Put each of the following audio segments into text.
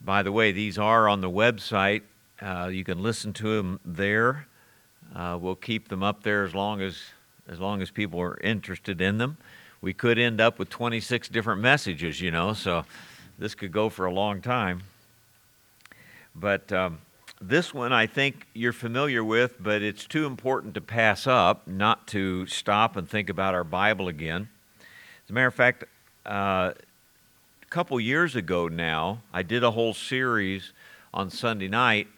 By the way, these are on the website. Uh, you can listen to them there. Uh, we'll keep them up there as long as as long as people are interested in them. We could end up with 26 different messages, you know, so this could go for a long time. But um, this one I think you're familiar with, but it's too important to pass up not to stop and think about our Bible again. As a matter of fact, uh, couple years ago now, I did a whole series on Sunday night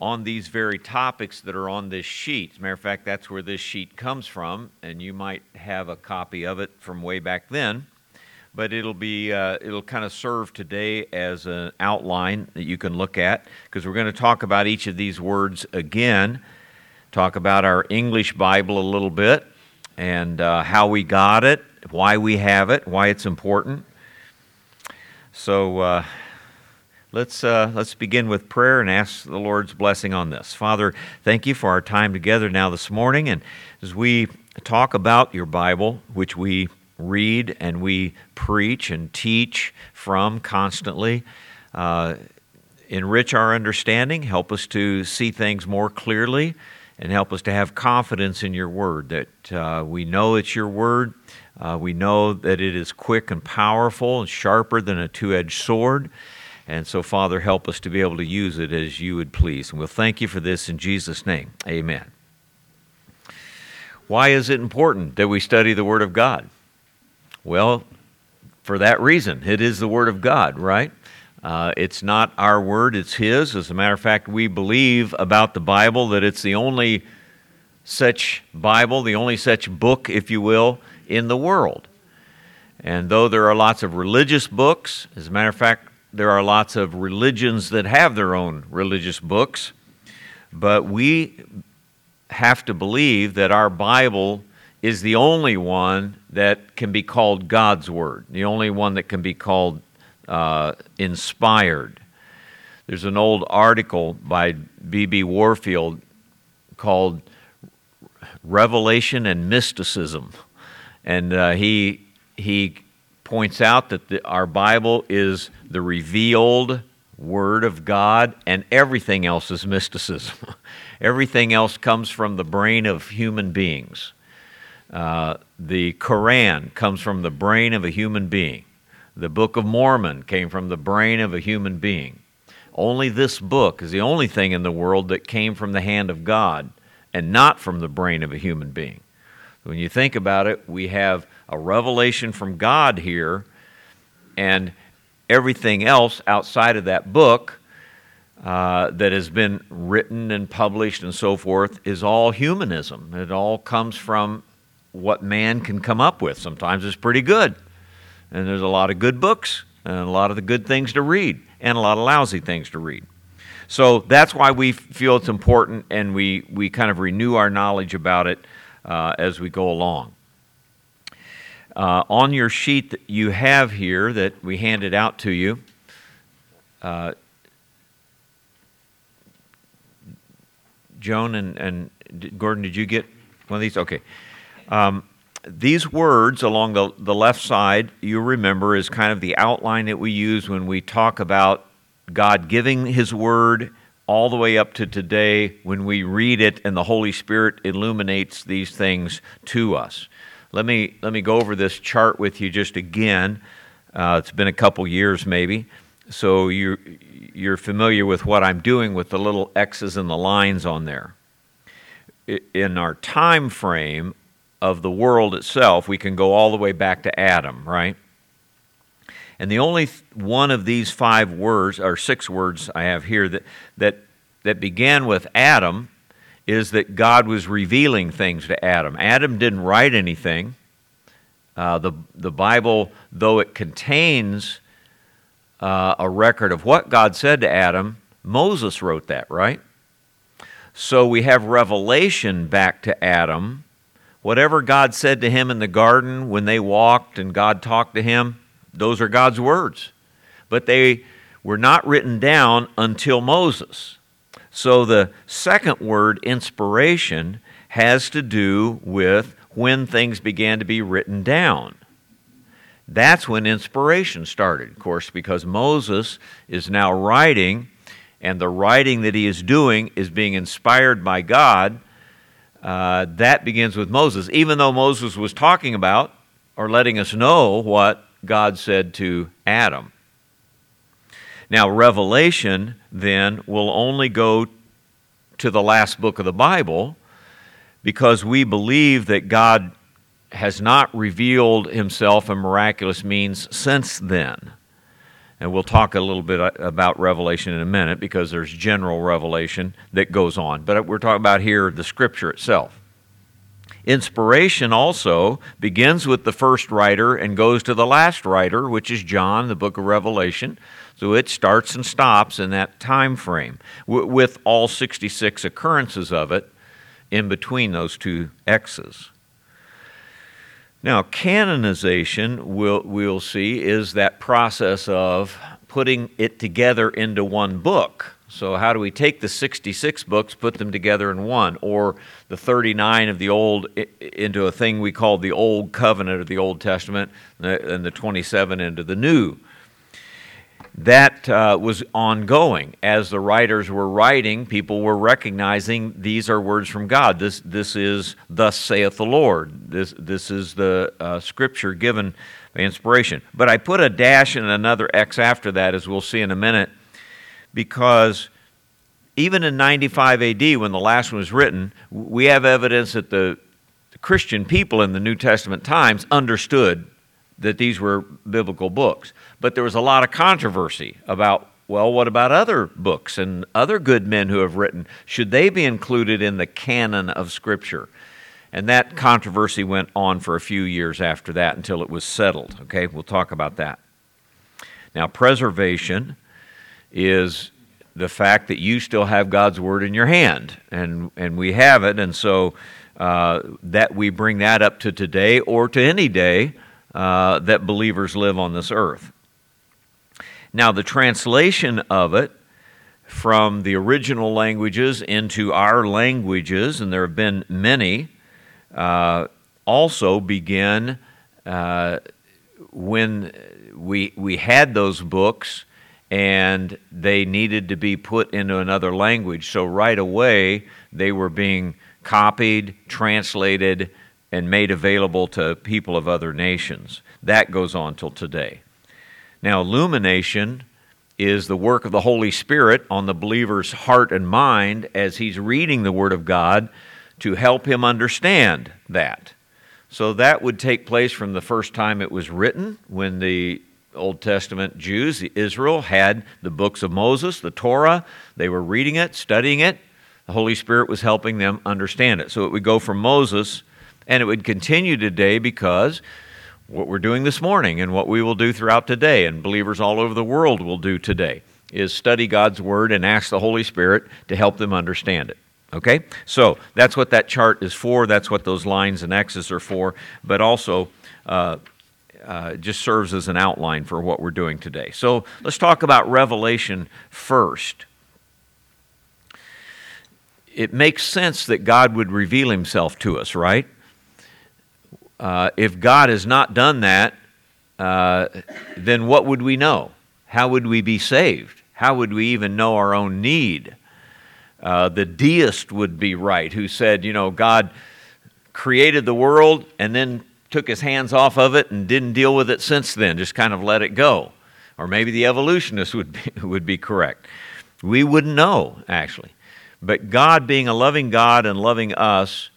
on these very topics that are on this sheet. As a matter of fact, that's where this sheet comes from, and you might have a copy of it from way back then. But it'll be uh, it'll kind of serve today as an outline that you can look at because we're going to talk about each of these words again. Talk about our English Bible a little bit and uh, how we got it, why we have it, why it's important. So. Uh, Let's, uh, let's begin with prayer and ask the Lord's blessing on this. Father, thank you for our time together now this morning. And as we talk about your Bible, which we read and we preach and teach from constantly, uh, enrich our understanding, help us to see things more clearly, and help us to have confidence in your word that uh, we know it's your word. Uh, we know that it is quick and powerful and sharper than a two edged sword. And so, Father, help us to be able to use it as you would please. And we'll thank you for this in Jesus' name. Amen. Why is it important that we study the Word of God? Well, for that reason. It is the Word of God, right? Uh, it's not our word, it's His. As a matter of fact, we believe about the Bible that it's the only such Bible, the only such book, if you will, in the world. And though there are lots of religious books, as a matter of fact, there are lots of religions that have their own religious books, but we have to believe that our Bible is the only one that can be called God's Word, the only one that can be called uh, inspired. There's an old article by B.B. Warfield called Revelation and Mysticism. And uh, he, he points out that the, our Bible is the revealed Word of God, and everything else is mysticism. everything else comes from the brain of human beings. Uh, the Quran comes from the brain of a human being. The Book of Mormon came from the brain of a human being. Only this book is the only thing in the world that came from the hand of God and not from the brain of a human being. When you think about it, we have a revelation from God here, and everything else outside of that book uh, that has been written and published and so forth is all humanism. It all comes from what man can come up with. Sometimes it's pretty good, and there's a lot of good books and a lot of the good things to read, and a lot of lousy things to read. So that's why we feel it's important, and we, we kind of renew our knowledge about it uh, as we go along. Uh, on your sheet that you have here that we handed out to you, uh, Joan and, and Gordon, did you get one of these? Okay. Um, these words along the, the left side, you remember, is kind of the outline that we use when we talk about God giving His Word all the way up to today when we read it and the Holy Spirit illuminates these things to us. Let me, let me go over this chart with you just again. Uh, it's been a couple years maybe. So you're, you're familiar with what I'm doing with the little X's and the lines on there. In our time frame of the world itself, we can go all the way back to Adam, right? And the only one of these five words, or six words I have here, that, that, that began with Adam is that God was revealing things to Adam. Adam didn't write anything. Uh, the, the Bible, though it contains uh, a record of what God said to Adam, Moses wrote that, right? So we have revelation back to Adam. Whatever God said to him in the garden when they walked and God talked to him, those are God's words. But they were not written down until Moses. So the second word, inspiration, has to do with when things began to be written down. That's when inspiration started, of course, because Moses is now writing, and the writing that he is doing is being inspired by God. Uh, that begins with Moses, even though Moses was talking about or letting us know what God said to Adam. Now, Revelation then will only go to the last book of the Bible because we believe that God has not revealed himself in miraculous means since then. And we'll talk a little bit uh, about Revelation in a minute because there's general revelation that goes on. But uh, we're talking about here the Scripture itself. Inspiration also begins with the first writer and goes to the last writer, which is John, the book of Revelation. So it starts and stops in that time frame with all 66 occurrences of it in between those two X's. Now, canonization, we'll, we'll see, is that process of putting it together into one book. So, how do we take the 66 books, put them together in one, or the 39 of the Old into a thing we call the Old Covenant of the Old Testament, and the 27 into the New? that uh, was ongoing. As the writers were writing, people were recognizing these are words from God. This, this is, thus saith the Lord. This, this is the uh, scripture given inspiration. But I put a dash and another X after that, as we'll see in a minute, because even in 95 AD, when the last one was written, we have evidence that the Christian people in the New Testament times understood that these were biblical books. But there was a lot of controversy about, well, what about other books and other good men who have written? Should they be included in the canon of Scripture? And that controversy went on for a few years after that until it was settled. Okay, we'll talk about that. Now, preservation is the fact that you still have God's Word in your hand, and, and we have it, and so uh, that we bring that up to today or to any day uh, that believers live on this earth. Now, the translation of it from the original languages into our languages, and there have been many, uh, also begin uh, when we, we had those books and they needed to be put into another language. So, right away, they were being copied, translated, and made available to people of other nations. That goes on till today. Now, illumination is the work of the Holy Spirit on the believer's heart and mind as he's reading the Word of God to help him understand that. So that would take place from the first time it was written, when the Old Testament Jews, Israel, had the books of Moses, the Torah. They were reading it, studying it. The Holy Spirit was helping them understand it. So it would go from Moses and it would continue today because what we're doing this morning and what we will do throughout today, and believers all over the world will do today, is study God's Word and ask the Holy Spirit to help them understand it. Okay? So that's what that chart is for. That's what those lines and X's are for. But also, uh, uh, just serves as an outline for what we're doing today. So let's talk about Revelation first. It makes sense that God would reveal himself to us, right? Uh, if God has not done that, uh, then what would we know? How would we be saved? How would we even know our own need? Uh, the deist would be right, who said, you know, God created the world and then took his hands off of it and didn't deal with it since then, just kind of let it go. Or maybe the evolutionist would be, would be correct. We wouldn't know, actually. But God, being a loving God and loving us,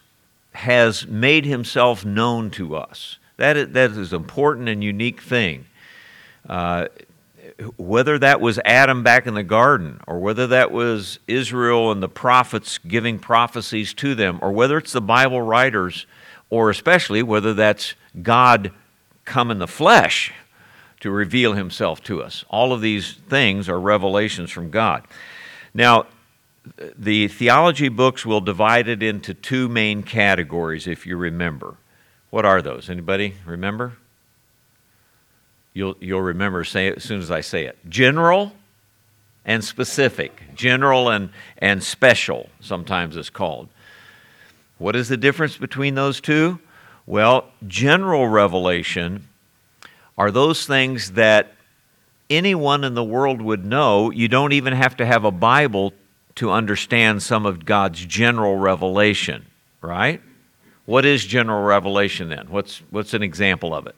has made himself known to us. That is, that is an important and unique thing. Uh, whether that was Adam back in the garden, or whether that was Israel and the prophets giving prophecies to them, or whether it's the Bible writers, or especially whether that's God come in the flesh to reveal himself to us. All of these things are revelations from God. Now, the theology books will divide it into two main categories, if you remember. What are those? Anybody remember? You'll, you'll remember say as soon as I say it. General and specific. General and, and special, sometimes it's called. What is the difference between those two? Well, general revelation are those things that anyone in the world would know. You don't even have to have a Bible to understand some of God's general revelation, right? What is general revelation then? What's, what's an example of it?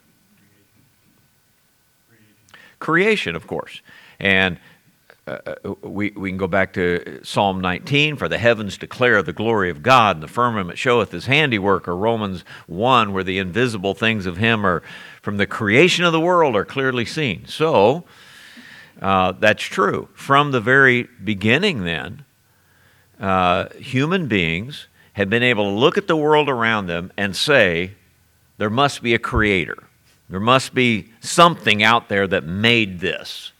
Creation, of course. And uh, uh, we, we can go back to Psalm 19 for the heavens declare the glory of God, and the firmament showeth his handiwork, or Romans 1, where the invisible things of him are from the creation of the world are clearly seen. So, uh, that's true. From the very beginning, then, uh, human beings have been able to look at the world around them and say, there must be a creator. There must be something out there that made this.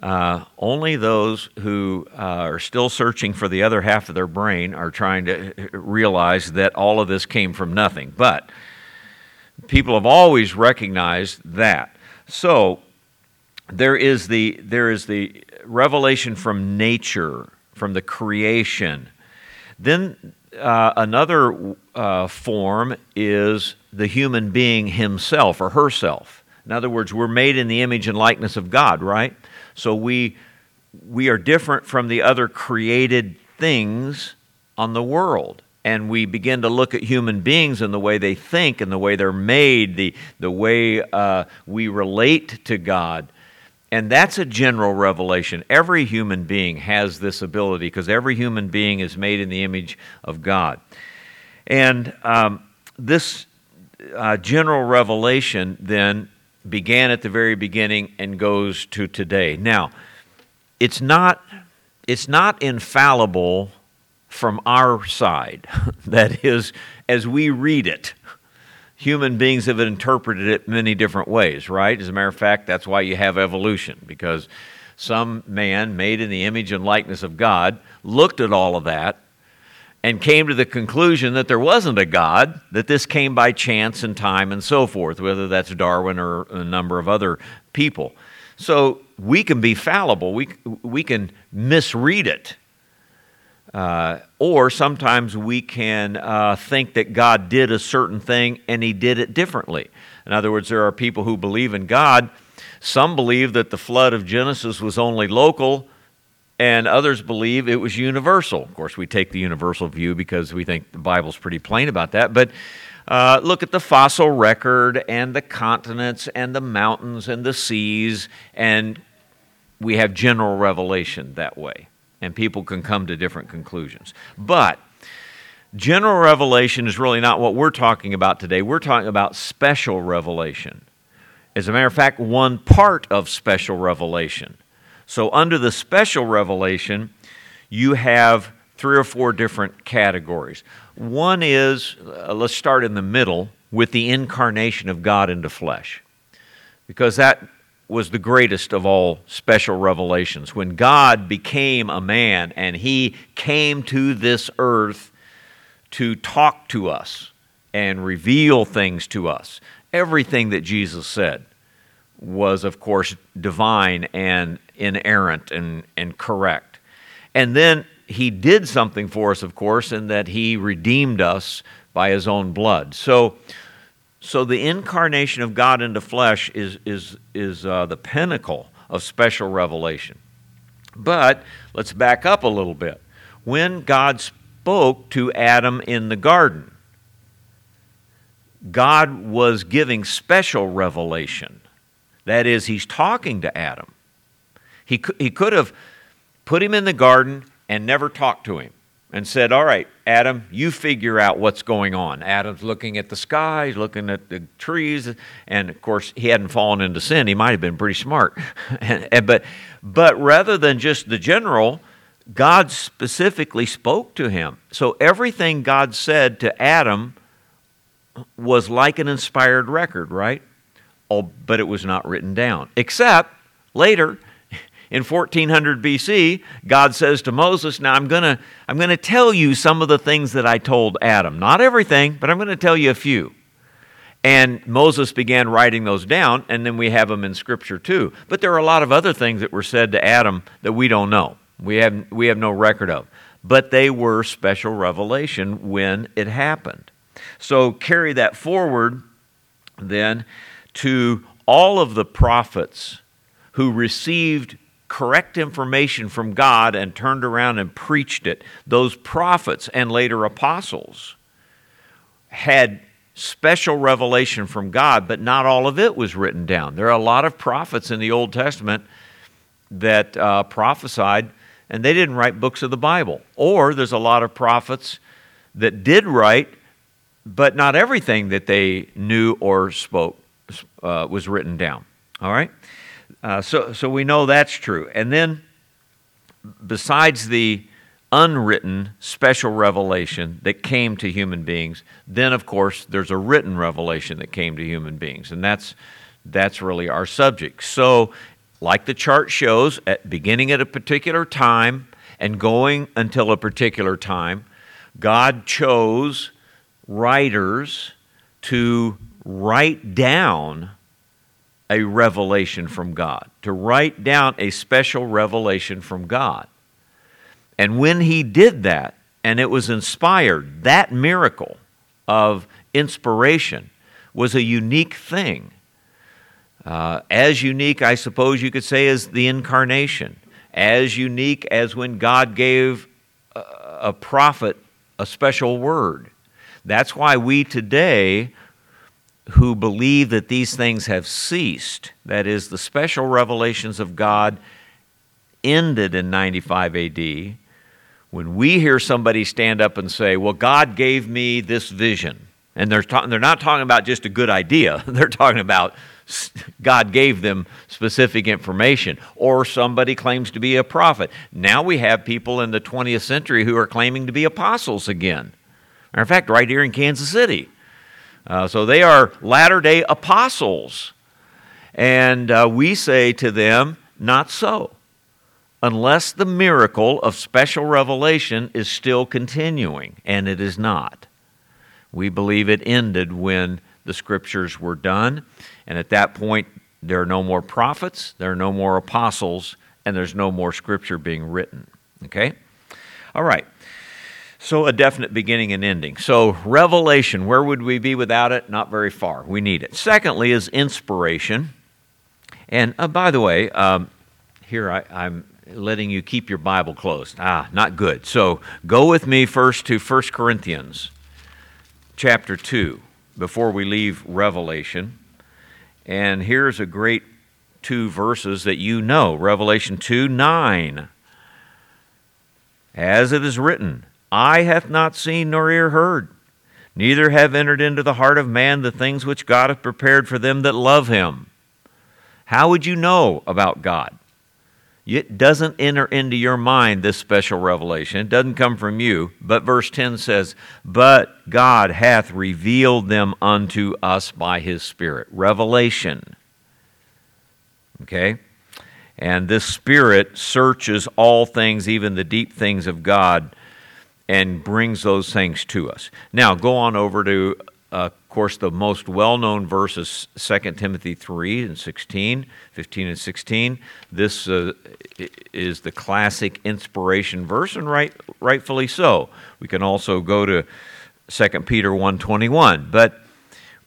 Uh, only those who uh, are still searching for the other half of their brain are trying to realize that all of this came from nothing. But people have always recognized that. So there is the, there is the revelation from nature, from the creation. Then uh, another uh, form is the human being himself or herself. In other words, we're made in the image and likeness of God, right? So we, we are different from the other created things on the world. And we begin to look at human beings and the way they think and the way they're made, the, the way uh, we relate to God. And that's a general revelation. Every human being has this ability because every human being is made in the image of God. And um, this uh, general revelation then began at the very beginning and goes to today. Now, it's not, it's not infallible from our side. that is, as we read it, human beings have interpreted it many different ways, right? As a matter of fact, that's why you have evolution, because some man made in the image and likeness of God looked at all of that and came to the conclusion that there wasn't a God, that this came by chance and time and so forth, whether that's Darwin or a number of other people. So we can be fallible, we, we can misread it. Uh, or sometimes we can uh, think that God did a certain thing and he did it differently. In other words, there are people who believe in God. Some believe that the flood of Genesis was only local, and others believe it was universal. Of course, we take the universal view because we think the Bible's pretty plain about that. But uh, look at the fossil record and the continents and the mountains and the seas, and we have general revelation that way. And people can come to different conclusions. But general revelation is really not what we're talking about today. We're talking about special revelation. As a matter of fact, one part of special revelation. So, under the special revelation, you have three or four different categories. One is, uh, let's start in the middle with the incarnation of God into flesh, because that was the greatest of all special revelations. When God became a man and he came to this earth to talk to us and reveal things to us, everything that Jesus said was, of course, divine and inerrant and, and correct. And then he did something for us, of course, in that he redeemed us by his own blood. So, so the incarnation of God into flesh is, is, is uh, the pinnacle of special revelation. But let's back up a little bit. When God spoke to Adam in the garden, God was giving special revelation. That is, he's talking to Adam. He, he could have put him in the garden and never talked to him and said, All right, Adam, you figure out what's going on. Adam's looking at the sky, he's looking at the trees, and of course, he hadn't fallen into sin. He might have been pretty smart. but, but rather than just the general, God specifically spoke to him. So everything God said to Adam was like an inspired record, right? But it was not written down. Except later, in 1400 BC, God says to Moses, Now I'm going to I'm going to tell you some of the things that I told Adam. Not everything, but I'm going to tell you a few. And Moses began writing those down, and then we have them in Scripture too. But there are a lot of other things that were said to Adam that we don't know. We have, we have no record of. But they were special revelation when it happened. So carry that forward then to all of the prophets who received correct information from God and turned around and preached it, those prophets and later apostles had special revelation from God, but not all of it was written down. There are a lot of prophets in the Old Testament that uh, prophesied, and they didn't write books of the Bible. Or there's a lot of prophets that did write, but not everything that they knew or spoke uh, was written down. All right? Uh, so, so we know that's true. And then, besides the unwritten special revelation that came to human beings, then of course there's a written revelation that came to human beings, and that's that's really our subject. So, like the chart shows, at beginning at a particular time and going until a particular time, God chose writers to write down a revelation from God, to write down a special revelation from God. And when he did that, and it was inspired, that miracle of inspiration was a unique thing. Uh, as unique, I suppose you could say, as the incarnation, as unique as when God gave a, a prophet a special word. That's why we today who believe that these things have ceased, that is, the special revelations of God ended in 95 AD, when we hear somebody stand up and say, Well, God gave me this vision, and they're, ta- they're not talking about just a good idea, they're talking about God gave them specific information, or somebody claims to be a prophet. Now we have people in the 20th century who are claiming to be apostles again. Matter of fact, right here in Kansas City. Uh, so they are latter day apostles. And uh, we say to them, not so, unless the miracle of special revelation is still continuing, and it is not. We believe it ended when the scriptures were done, and at that point, there are no more prophets, there are no more apostles, and there's no more scripture being written. Okay? All right. So, a definite beginning and ending. So, revelation, where would we be without it? Not very far. We need it. Secondly, is inspiration. And uh, by the way, um, here I, I'm letting you keep your Bible closed. Ah, not good. So, go with me first to 1 Corinthians chapter 2 before we leave Revelation. And here's a great two verses that you know Revelation 2 9. As it is written, Eye hath not seen nor ear heard, neither have entered into the heart of man the things which God hath prepared for them that love him. How would you know about God? It doesn't enter into your mind this special revelation. It doesn't come from you. But verse 10 says, But God hath revealed them unto us by his Spirit. Revelation. Okay? And this Spirit searches all things, even the deep things of God, and brings those things to us. Now, go on over to, uh, of course, the most well known verses, is 2 Timothy 3 and 16, 15 and 16. This uh, is the classic inspiration verse, and right, rightfully so. We can also go to 2 Peter 1.21. But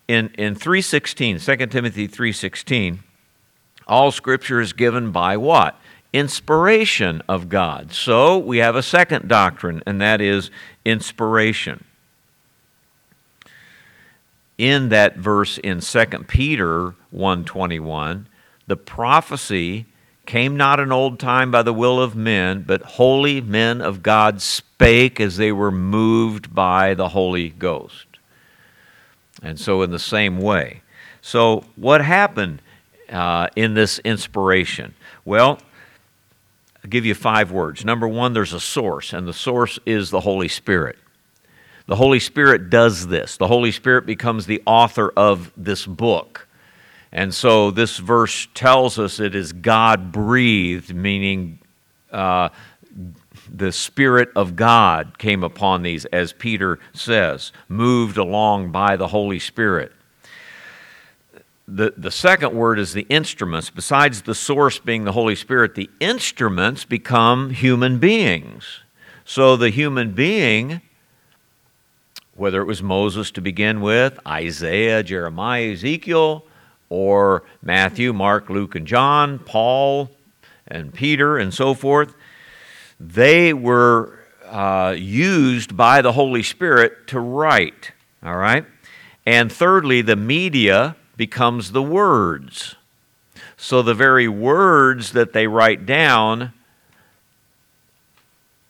in, in 3.16, 2 Timothy 3.16, all Scripture is given by what? Inspiration of God. So we have a second doctrine, and that is inspiration. In that verse in 2 Peter 1:21, the prophecy came not in old time by the will of men, but holy men of God spake as they were moved by the Holy Ghost. And so, in the same way. So, what happened uh, in this inspiration? Well, I'll give you five words. Number one, there's a source, and the source is the Holy Spirit. The Holy Spirit does this. The Holy Spirit becomes the author of this book. And so this verse tells us it is God breathed, meaning uh, the Spirit of God came upon these, as Peter says, moved along by the Holy Spirit the, the second word is the instruments. Besides the source being the Holy Spirit, the instruments become human beings. So the human being, whether it was Moses to begin with, Isaiah, Jeremiah, Ezekiel, or Matthew, Mark, Luke, and John, Paul, and Peter, and so forth, they were uh, used by the Holy Spirit to write. All right? And thirdly, the media becomes the words. So the very words that they write down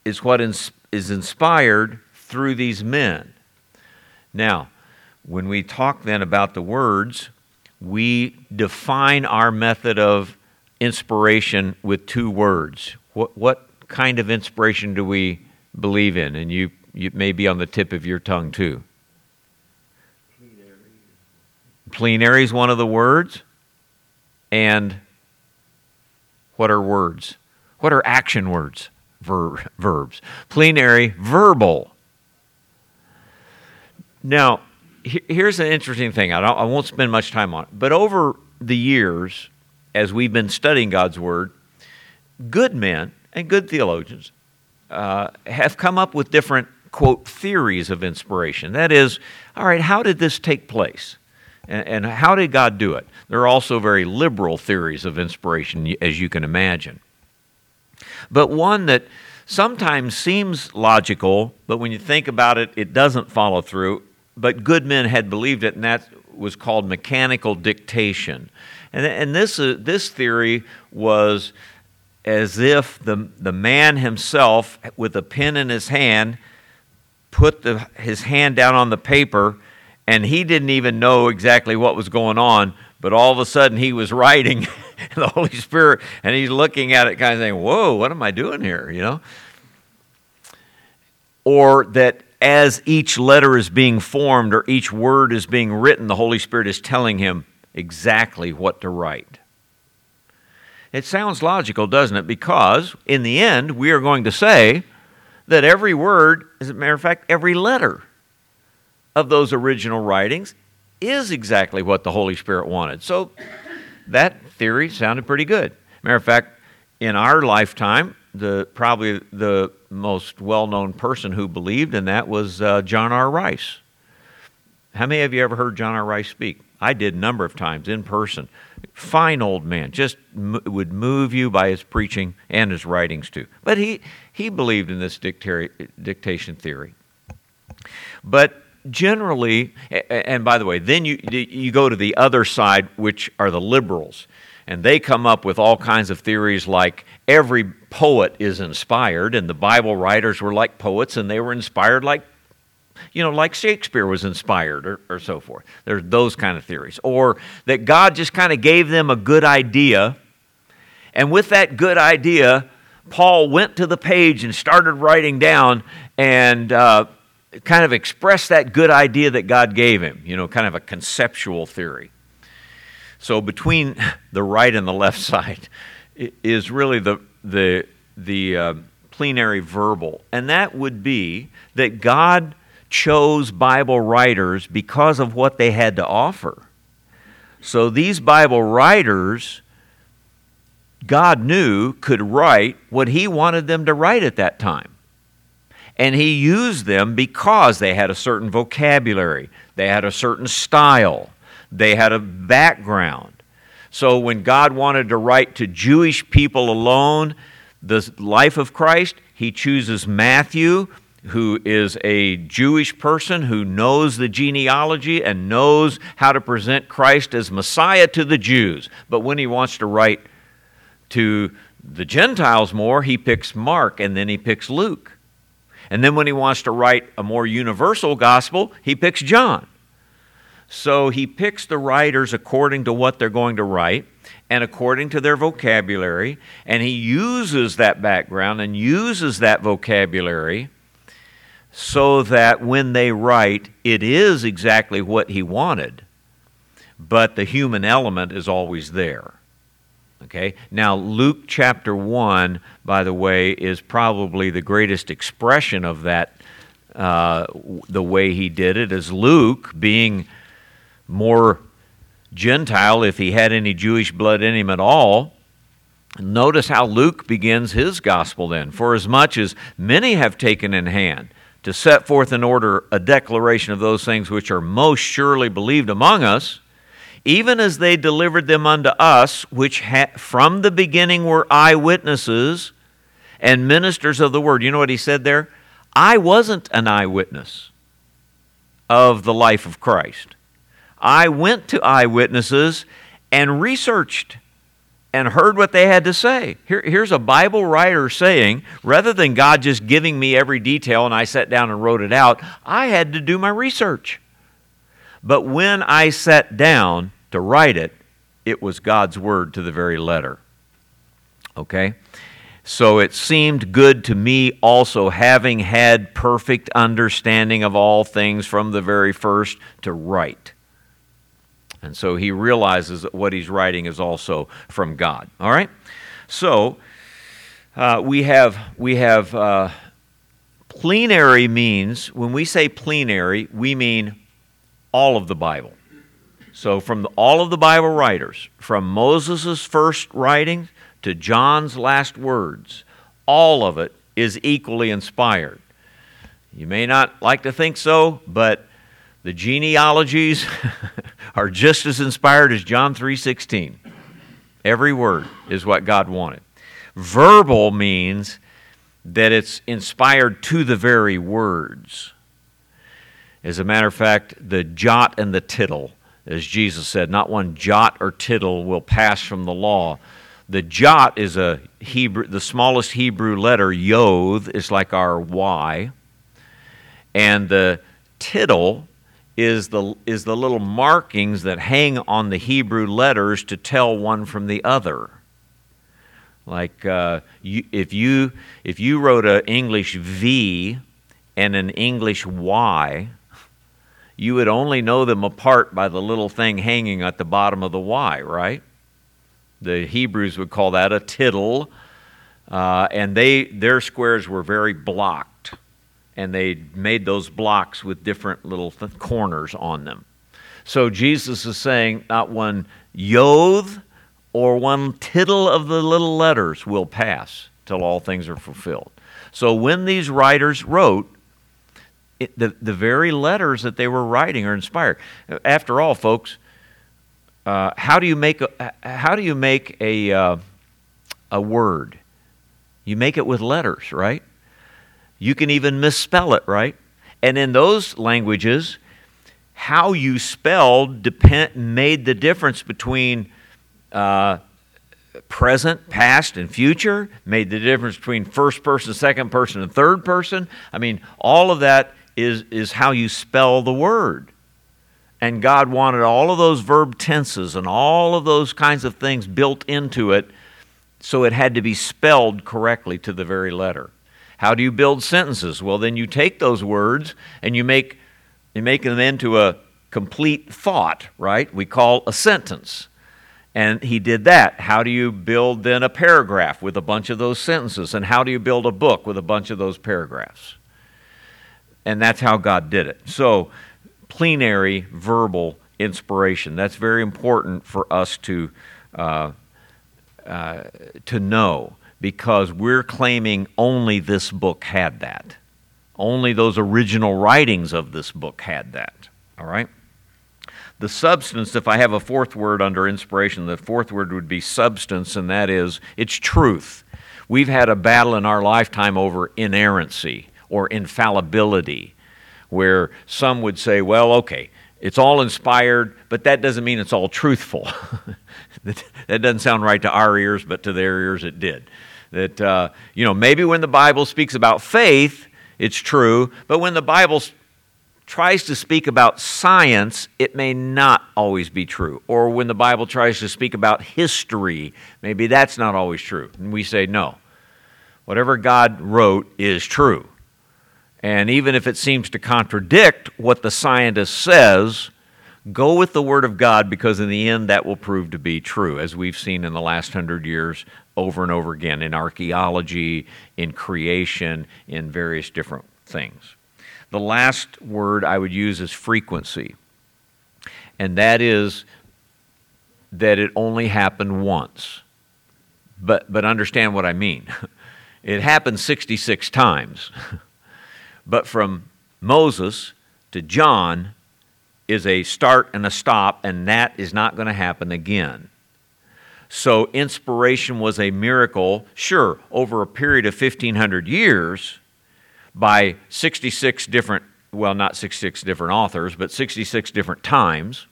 is what is inspired through these men. Now, when we talk then about the words, we define our method of inspiration with two words. What, what kind of inspiration do we believe in? And you, you may be on the tip of your tongue too. Plenary is one of the words. And what are words? What are action words? Ver- verbs. Plenary, verbal. Now, here's an interesting thing. I, I won't spend much time on it. But over the years, as we've been studying God's Word, good men and good theologians uh, have come up with different, quote, theories of inspiration. That is, all right, how did this take place? And, and how did God do it? There are also very liberal theories of inspiration, as you can imagine. But one that sometimes seems logical, but when you think about it, it doesn't follow through. But good men had believed it, and that was called mechanical dictation. And, and this, uh, this theory was as if the, the man himself, with a pen in his hand, put the, his hand down on the paper and he didn't even know exactly what was going on, but all of a sudden he was writing the Holy Spirit and he's looking at it kind of saying, Whoa, what am I doing here? You know? Or that as each letter is being formed or each word is being written, the Holy Spirit is telling him exactly what to write. It sounds logical, doesn't it? Because in the end, we are going to say that every word, as a matter of fact, every letter of those original writings is exactly what the Holy Spirit wanted. So that theory sounded pretty good. Matter of fact, in our lifetime, the probably the most well-known person who believed in that was uh, John R. Rice. How many of you ever heard John R. Rice speak? I did a number of times in person. Fine old man, just m- would move you by his preaching and his writings too. But he he believed in this dictation theory. But generally, and by the way, then you, you go to the other side, which are the liberals. And they come up with all kinds of theories like every poet is inspired, and the Bible writers were like poets, and they were inspired like, you know, like Shakespeare was inspired, or, or so forth. There's those kind of theories. Or that God just kind of gave them a good idea, and with that good idea, Paul went to the page and started writing down, and uh, kind of express that good idea that God gave him, you know, kind of a conceptual theory. So between the right and the left side is really the, the, the uh, plenary verbal, and that would be that God chose Bible writers because of what they had to offer. So these Bible writers, God knew, could write what He wanted them to write at that time. And he used them because they had a certain vocabulary, they had a certain style, they had a background. So when God wanted to write to Jewish people alone the life of Christ, he chooses Matthew, who is a Jewish person who knows the genealogy and knows how to present Christ as Messiah to the Jews. But when he wants to write to the Gentiles more, he picks Mark and then he picks Luke. And then when he wants to write a more universal gospel, he picks John. So he picks the writers according to what they're going to write and according to their vocabulary, and he uses that background and uses that vocabulary so that when they write, it is exactly what he wanted, but the human element is always there. Okay? Now, Luke chapter 1, by the way, is probably the greatest expression of that, uh, the way he did it, as Luke, being more Gentile, if he had any Jewish blood in him at all, notice how Luke begins his gospel then. For as much as many have taken in hand to set forth in order a declaration of those things which are most surely believed among us, even as they delivered them unto us, which ha- from the beginning were eyewitnesses and ministers of the word. You know what he said there? I wasn't an eyewitness of the life of Christ. I went to eyewitnesses and researched and heard what they had to say. Here, here's a Bible writer saying, rather than God just giving me every detail and I sat down and wrote it out, I had to do my research. But when I sat down to write it, it was God's word to the very letter. Okay? So it seemed good to me also, having had perfect understanding of all things from the very first, to write. And so he realizes that what he's writing is also from God. All right? So uh, we have, we have uh, plenary means, when we say plenary, we mean all of the Bible. So from all of the Bible writers, from Moses' first writing to John's last words, all of it is equally inspired. You may not like to think so, but the genealogies are just as inspired as John 3:16. Every word is what God wanted. Verbal means that it's inspired to the very words. As a matter of fact, the jot and the tittle, as Jesus said, not one jot or tittle will pass from the law. The jot is a Hebrew, the smallest Hebrew letter, yod, is like our Y. And the tittle is the, is the little markings that hang on the Hebrew letters to tell one from the other. Like uh, you, if, you, if you wrote an English V and an English Y, you would only know them apart by the little thing hanging at the bottom of the Y, right? The Hebrews would call that a tittle, uh, and they, their squares were very blocked and they made those blocks with different little th- corners on them. So Jesus is saying not one yod or one tittle of the little letters will pass till all things are fulfilled. So when these writers wrote, it, the, the very letters that they were writing are inspired. After all, folks, uh, how do you make a, how do you make a, uh, a word? You make it with letters, right? You can even misspell it, right? And in those languages, how you spelled depend, made the difference between uh, present, past, and future, made the difference between first person, second person, and third person. I mean, all of that is, is how you spell the word. And God wanted all of those verb tenses and all of those kinds of things built into it so it had to be spelled correctly to the very letter. How do you build sentences? Well, then you take those words and you make, you make them into a complete thought, right? We call a sentence. And he did that. How do you build then a paragraph with a bunch of those sentences? And how do you build a book with a bunch of those paragraphs? And that's how God did it. So, plenary verbal inspiration. That's very important for us to, uh, uh, to know because we're claiming only this book had that. Only those original writings of this book had that. All right? The substance, if I have a fourth word under inspiration, the fourth word would be substance, and that is it's truth. We've had a battle in our lifetime over inerrancy or infallibility, where some would say, well, okay, it's all inspired, but that doesn't mean it's all truthful. that doesn't sound right to our ears, but to their ears it did. That, uh, you know, maybe when the Bible speaks about faith, it's true, but when the Bible tries to speak about science, it may not always be true. Or when the Bible tries to speak about history, maybe that's not always true. And we say, no, whatever God wrote is true. And even if it seems to contradict what the scientist says, go with the Word of God because in the end that will prove to be true, as we've seen in the last hundred years over and over again in archaeology, in creation, in various different things. The last word I would use is frequency, and that is that it only happened once. But, but understand what I mean. It happened 66 times. but from Moses to John, is a start and a stop, and that is not going to happen again. So, inspiration was a miracle, sure, over a period of 1,500 years by 66 different, well, not 66 different authors, but 66 different times.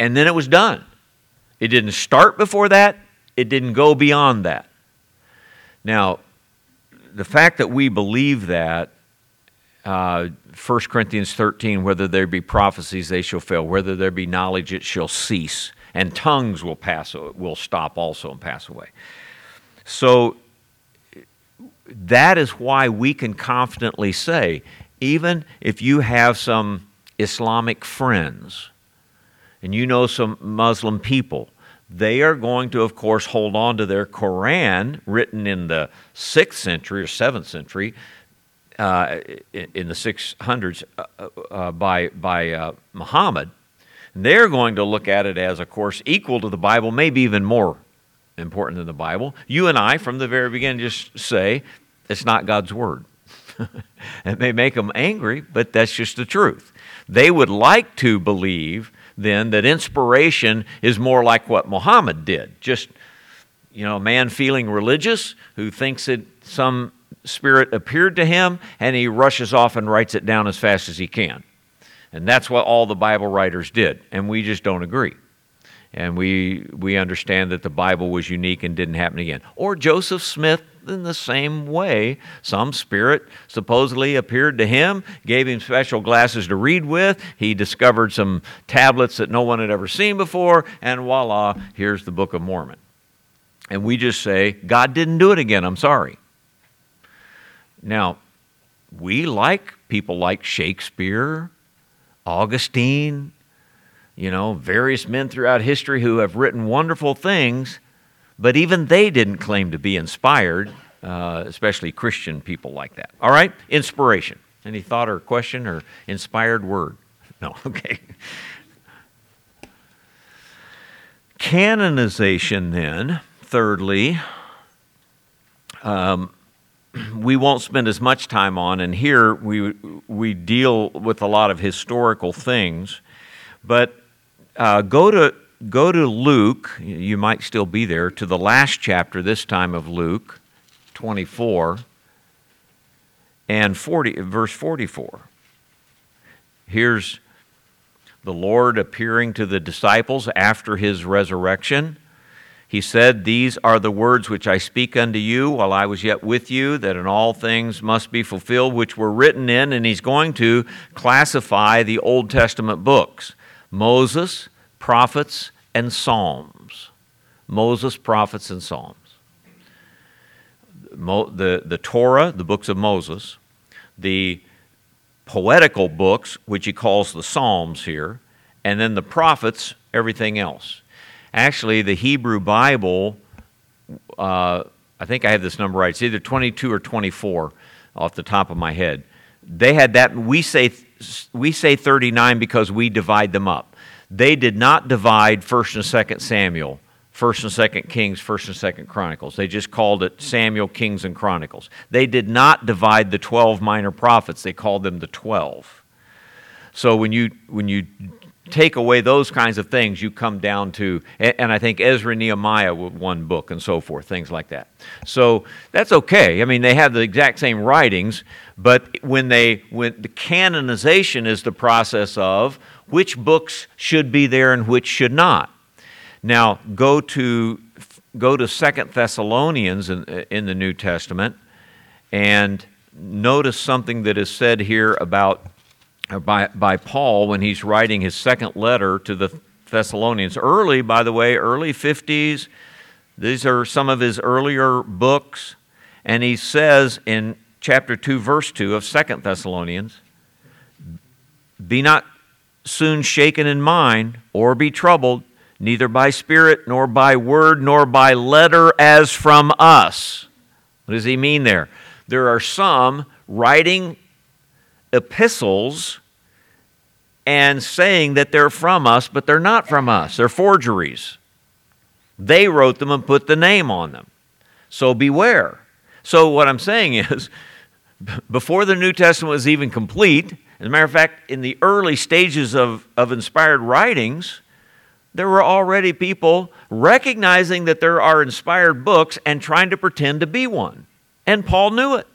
And then it was done. It didn't start before that, it didn't go beyond that. Now, the fact that we believe that uh, 1 Corinthians 13, whether there be prophecies, they shall fail. Whether there be knowledge, it shall cease. And tongues will pass, will stop also and pass away. So that is why we can confidently say, even if you have some Islamic friends and you know some Muslim people, they are going to, of course, hold on to their Quran written in the 6th century or 7th century uh, in the 600s uh, uh, uh, by, by uh, Muhammad, they're going to look at it as, of course, equal to the Bible, maybe even more important than the Bible. You and I, from the very beginning, just say it's not God's Word. it may make them angry, but that's just the truth. They would like to believe then that inspiration is more like what Muhammad did. Just, you know, a man feeling religious who thinks that some Spirit appeared to him, and he rushes off and writes it down as fast as he can. And that's what all the Bible writers did, and we just don't agree. And we, we understand that the Bible was unique and didn't happen again. Or Joseph Smith, in the same way, some spirit supposedly appeared to him, gave him special glasses to read with. He discovered some tablets that no one had ever seen before, and voila, here's the Book of Mormon. And we just say, God didn't do it again, I'm sorry. Now, we like people like Shakespeare, Augustine, you know, various men throughout history who have written wonderful things, but even they didn't claim to be inspired, uh, especially Christian people like that. All right, inspiration. Any thought or question or inspired word? No, okay. Canonization, then, thirdly, um, we won't spend as much time on, and here we, we deal with a lot of historical things. But uh, go, to, go to Luke, you might still be there, to the last chapter, this time of Luke 24 and 40, verse 44. Here's the Lord appearing to the disciples after his resurrection. He said, These are the words which I speak unto you while I was yet with you, that in all things must be fulfilled which were written in. And he's going to classify the Old Testament books Moses, prophets, and Psalms. Moses, prophets, and Psalms. The, the Torah, the books of Moses, the poetical books, which he calls the Psalms here, and then the prophets, everything else. Actually, the Hebrew Bible, uh, I think I have this number right. It's either 22 or 24 off the top of my head. They had that. We say we say 39 because we divide them up. They did not divide First and Second Samuel, First and Second Kings, First and Second Chronicles. They just called it Samuel, Kings, and Chronicles. They did not divide the 12 minor prophets. They called them the 12. So when you when you take away those kinds of things, you come down to, and I think Ezra Nehemiah one book and so forth, things like that. So that's okay. I mean, they have the exact same writings, but when they, when the canonization is the process of which books should be there and which should not. Now, go to go to Second Thessalonians in, in the New Testament and notice something that is said here about uh, by, by Paul when he's writing his second letter to the Thessalonians. Early, by the way, early 50s. These are some of his earlier books. And he says in chapter 2, verse 2 of Second Thessalonians Be not soon shaken in mind or be troubled, neither by spirit, nor by word, nor by letter as from us. What does he mean there? There are some writing epistles and saying that they're from us, but they're not from us. They're forgeries. They wrote them and put the name on them. So beware. So, what I'm saying is, before the New Testament was even complete, As a matter of fact, in the early stages of, of inspired writings, there were already people recognizing that there are inspired books and trying to pretend to be one. And Paul knew it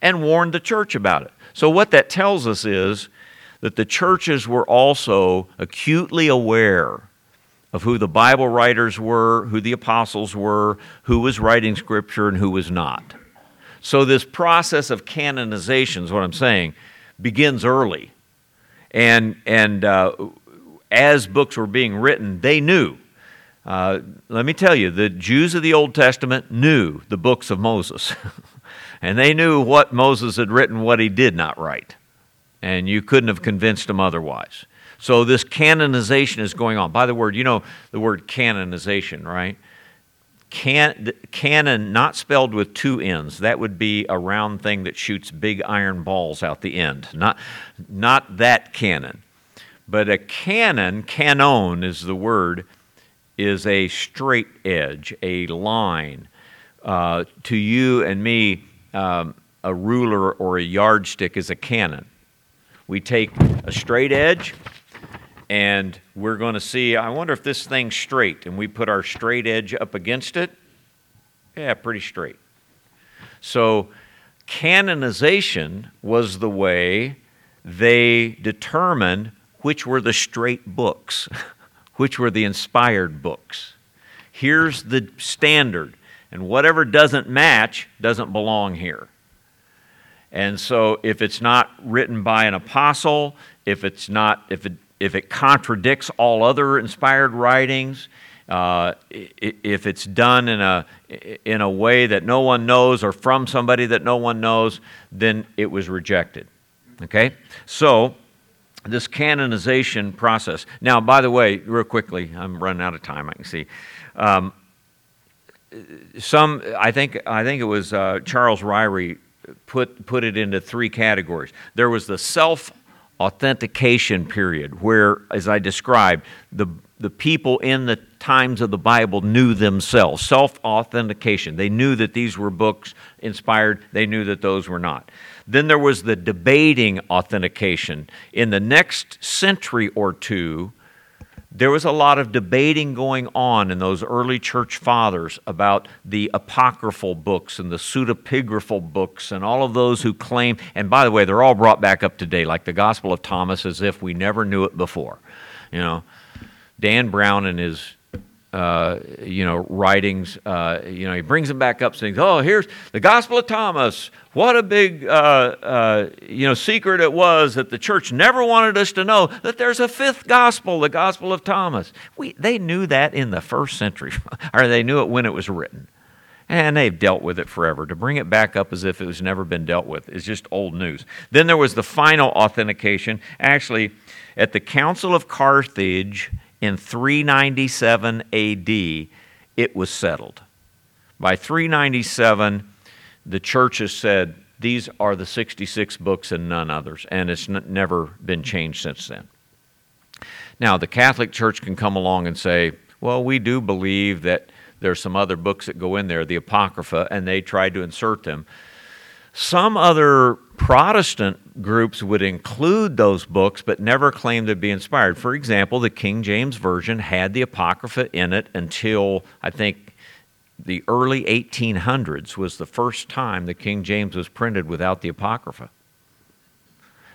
and warned the church about it. So, what that tells us is that the churches were also acutely aware of who the Bible writers were, who the apostles were, who was writing scripture, and who was not. So, this process of canonization is what I'm saying begins early. And, and uh, as books were being written, they knew. Uh, let me tell you, the Jews of the Old Testament knew the books of Moses. and they knew what Moses had written, what he did not write. And you couldn't have convinced them otherwise. So this canonization is going on. By the word, you know the word canonization, right? Can, canon, not spelled with two ends. That would be a round thing that shoots big iron balls out the end. Not, not that cannon. But a cannon, canon is the word, is a straight edge, a line. Uh, to you and me, um, a ruler or a yardstick is a canon. We take a straight edge and we're going to see, I wonder if this thing's straight. And we put our straight edge up against it. Yeah, pretty straight. So, canonization was the way they determined which were the straight books, which were the inspired books. Here's the standard, and whatever doesn't match doesn't belong here. And so, if it's not written by an apostle, if it's not, if it if it contradicts all other inspired writings, uh, if it's done in a, in a way that no one knows or from somebody that no one knows, then it was rejected. Okay? So, this canonization process. Now, by the way, real quickly, I'm running out of time, I can see. Um, some, I think, I think it was uh, Charles Ryrie put, put it into three categories. There was the self authentication period where, as I described, the, the people in the times of the Bible knew themselves. Self authentication. They knew that these were books inspired, they knew that those were not. Then there was the debating authentication. In the next century or two, there was a lot of debating going on in those early church fathers about the apocryphal books and the pseudepigraphal books and all of those who claim, and by the way, they're all brought back up today, like the Gospel of Thomas, as if we never knew it before. You know, Dan Brown and his uh, you know, writings. Uh, you know, he brings them back up, saying, "Oh, here's the Gospel of Thomas. What a big, uh, uh, you know, secret it was that the church never wanted us to know that there's a fifth gospel, the Gospel of Thomas. We, they knew that in the first century, or they knew it when it was written." And they've dealt with it forever. To bring it back up as if it was never been dealt with is just old news. Then there was the final authentication. Actually, at the Council of Carthage in 397 AD, it was settled. By 397, the church has said, these are the 66 books and none others, and it's n- never been changed since then. Now, the Catholic Church can come along and say, well, we do believe that there's some other books that go in there, the Apocrypha, and they tried to insert them. Some other Protestant groups would include those books but never claim to be inspired. For example, the King James Version had the Apocrypha in it until I think the early 1800s was the first time the King James was printed without the Apocrypha.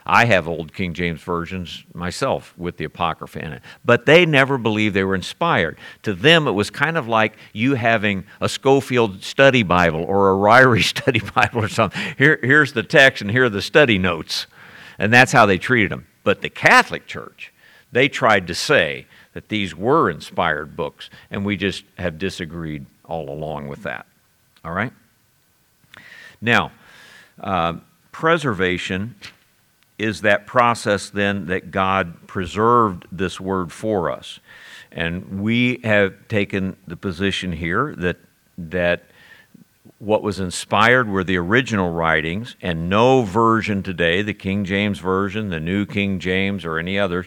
I have old King James versions myself with the Apocrypha in it. But they never believed they were inspired. To them, it was kind of like you having a Scofield study Bible or a Ryrie study Bible or something. Here, here's the text and here are the study notes. And that's how they treated them. But the Catholic Church, they tried to say that these were inspired books, and we just have disagreed all along with that. All right? Now, uh, preservation is that process then that God preserved this word for us. And we have taken the position here that, that what was inspired were the original writings, and no version today, the King James Version, the New King James, or any others,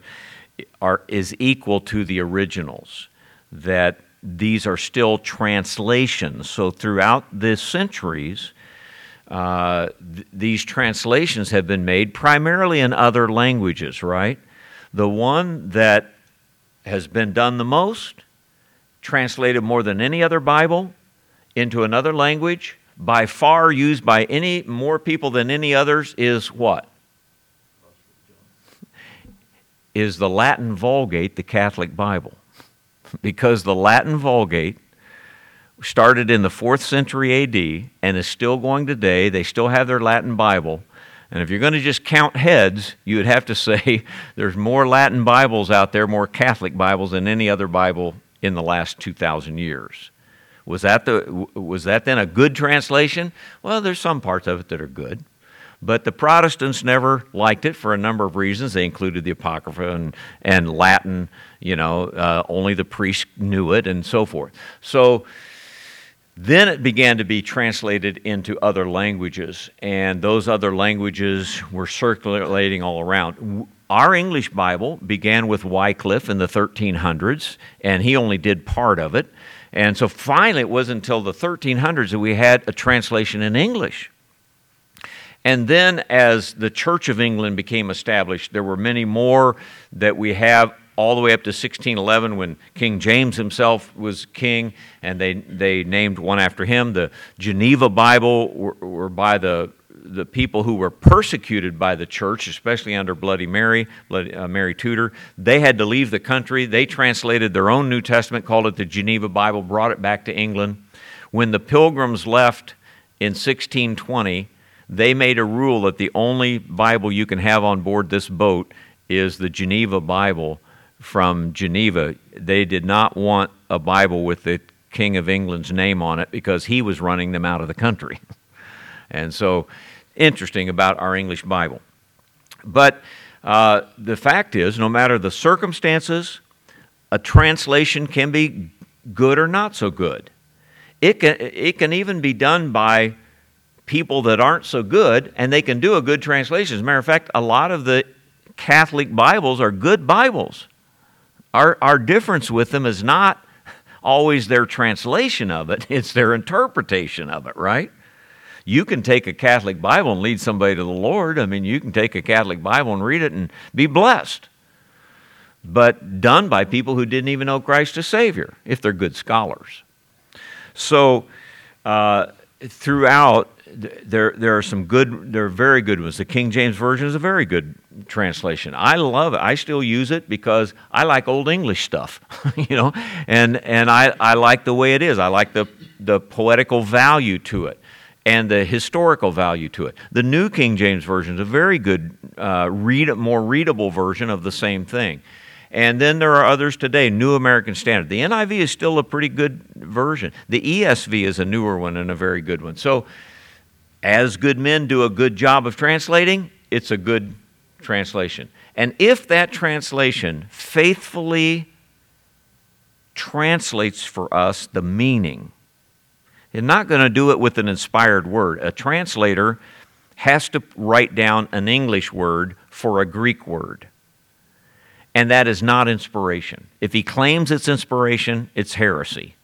are, is equal to the originals. That these are still translations. So throughout the centuries, uh, th- these translations have been made primarily in other languages, right? The one that has been done the most, translated more than any other Bible into another language, by far used by any more people than any others, is what? Is the Latin Vulgate the Catholic Bible? Because the Latin Vulgate started in the fourth century AD and is still going today. They still have their Latin Bible. And if you're going to just count heads, you would have to say there's more Latin Bibles out there, more Catholic Bibles than any other Bible in the last 2,000 years. Was that, the, was that then a good translation? Well, there's some parts of it that are good. But the Protestants never liked it for a number of reasons. They included the Apocrypha and, and Latin, you know, uh, only the priests knew it and so forth. So then it began to be translated into other languages, and those other languages were circulating all around. Our English Bible began with Wycliffe in the 1300s, and he only did part of it. And so finally, it wasn't until the 1300s that we had a translation in English. And then, as the Church of England became established, there were many more that we have all the way up to 1611 when King James himself was king, and they, they named one after him. The Geneva Bible were, were by the, the people who were persecuted by the church, especially under Bloody Mary, Bloody, uh, Mary Tudor. They had to leave the country. They translated their own New Testament, called it the Geneva Bible, brought it back to England. When the pilgrims left in 1620, they made a rule that the only Bible you can have on board this boat is the Geneva Bible from Geneva, they did not want a Bible with the King of England's name on it because he was running them out of the country. and so, interesting about our English Bible. But uh, the fact is, no matter the circumstances, a translation can be good or not so good. It can, it can even be done by people that aren't so good, and they can do a good translation. As a matter of fact, a lot of the Catholic Bibles are good Bibles. Our, our difference with them is not always their translation of it, it's their interpretation of it, right? You can take a Catholic Bible and lead somebody to the Lord. I mean, you can take a Catholic Bible and read it and be blessed. But done by people who didn't even know Christ as Savior, if they're good scholars. So, uh, throughout there, there are some good, there are very good ones. The King James Version is a very good translation. I love it. I still use it because I like Old English stuff, you know, and, and I, I like the way it is. I like the, the poetical value to it and the historical value to it. The New King James Version is a very good, uh, read, more readable version of the same thing. And then there are others today, New American Standard. The NIV is still a pretty good version. The ESV is a newer one and a very good one. So as good men do a good job of translating, it's a good translation. And if that translation faithfully translates for us the meaning, it's not going to do it with an inspired word. A translator has to write down an English word for a Greek word. And that is not inspiration. If he claims it's inspiration, it's heresy.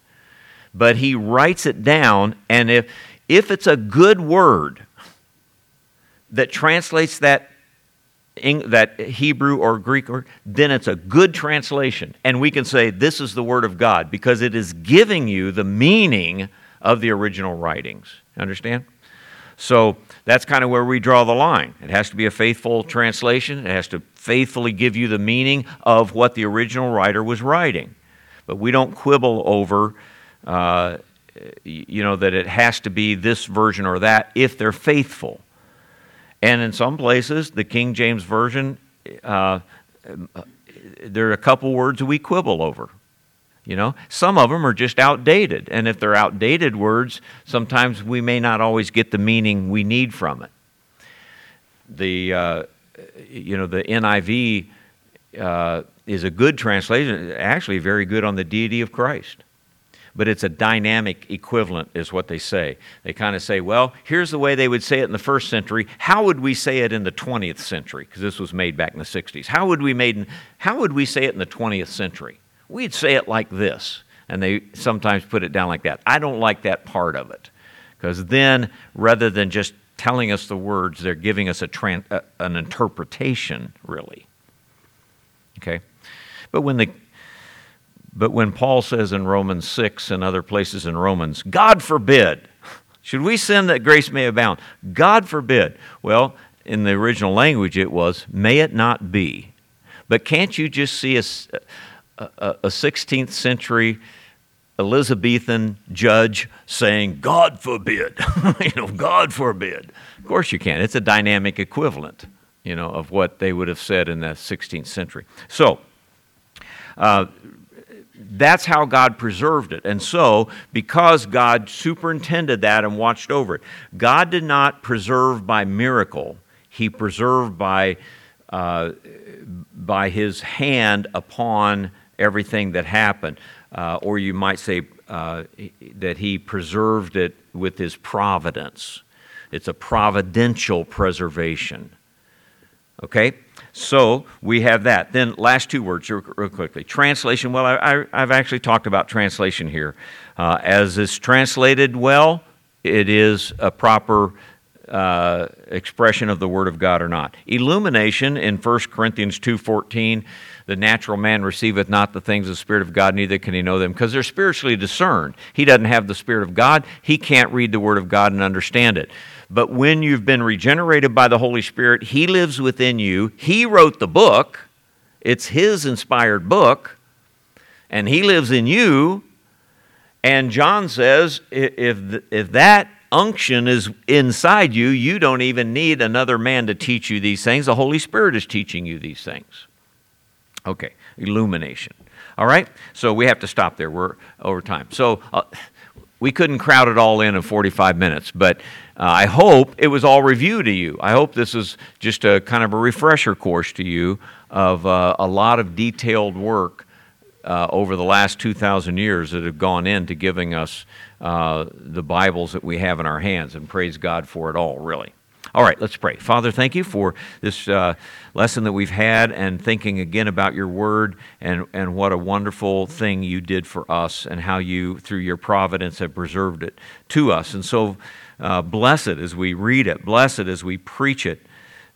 But he writes it down, and if if it's a good word that translates that, that Hebrew or Greek word, then it's a good translation. And we can say this is the Word of God because it is giving you the meaning of the original writings. Understand? So that's kind of where we draw the line. It has to be a faithful translation, it has to faithfully give you the meaning of what the original writer was writing. But we don't quibble over. Uh, you know, that it has to be this version or that if they're faithful. And in some places, the King James Version, uh, there are a couple words we quibble over. You know, some of them are just outdated. And if they're outdated words, sometimes we may not always get the meaning we need from it. The, uh, you know, the NIV uh, is a good translation, actually very good on the deity of Christ but it's a dynamic equivalent, is what they say. They kind of say, well, here's the way they would say it in the first century. How would we say it in the 20th century? Because this was made back in the 60s. How would, we made how would we say it in the 20th century? We'd say it like this. And they sometimes put it down like that. I don't like that part of it Because then, rather than just telling us the words, they're giving us a tran- uh, an interpretation, really. Okay? But when the but when Paul says in Romans 6 and other places in Romans, God forbid, should we sin that grace may abound? God forbid. Well, in the original language it was, may it not be. But can't you just see a, a, a 16th century Elizabethan judge saying, God forbid, you know, God forbid? Of course you can. It's a dynamic equivalent, you know, of what they would have said in the 16th century. So, uh, that's how God preserved it. And so, because God superintended that and watched over it, God did not preserve by miracle, He preserved by, uh, by His hand upon everything that happened. Uh, or you might say uh, that He preserved it with His providence. It's a providential preservation. Okay? So we have that. Then, last two words, real, quickly. Translation. Well, I, have actually talked about translation here. Uh, as it's translated well, it is a proper uh, expression of the Word of God or not. Illumination in 1 Corinthians 2.14, the natural man receiveth not the things of the Spirit of God, neither can he know them, because they're spiritually discerned. He doesn't have the Spirit of God. He can't read the Word of God and understand it. But when you've been regenerated by the Holy Spirit, He lives within you. He wrote the book, it's His inspired book, and He lives in you. And John says if, if that unction is inside you, you don't even need another man to teach you these things. The Holy Spirit is teaching you these things. Okay, illumination. All right, so we have to stop there. We're over time. So uh, we couldn't crowd it all in in 45 minutes, but uh, I hope it was all review to you. I hope this is just a kind of a refresher course to you of uh, a lot of detailed work uh, over the last 2,000 years that have gone into giving us uh, the Bibles that we have in our hands, and praise God for it all, really. All right, let's pray. Father, thank you for this uh, lesson that we've had and thinking again about your word and, and what a wonderful thing you did for us and how you, through your providence, have preserved it to us. And so, uh, bless it as we read it, bless it as we preach it,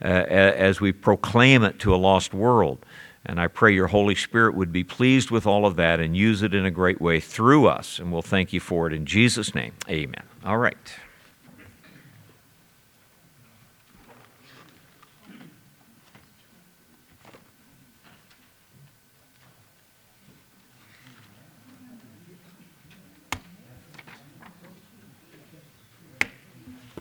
uh, as we proclaim it to a lost world. And I pray your Holy Spirit would be pleased with all of that and use it in a great way through us. And we'll thank you for it in Jesus' name. Amen. All right.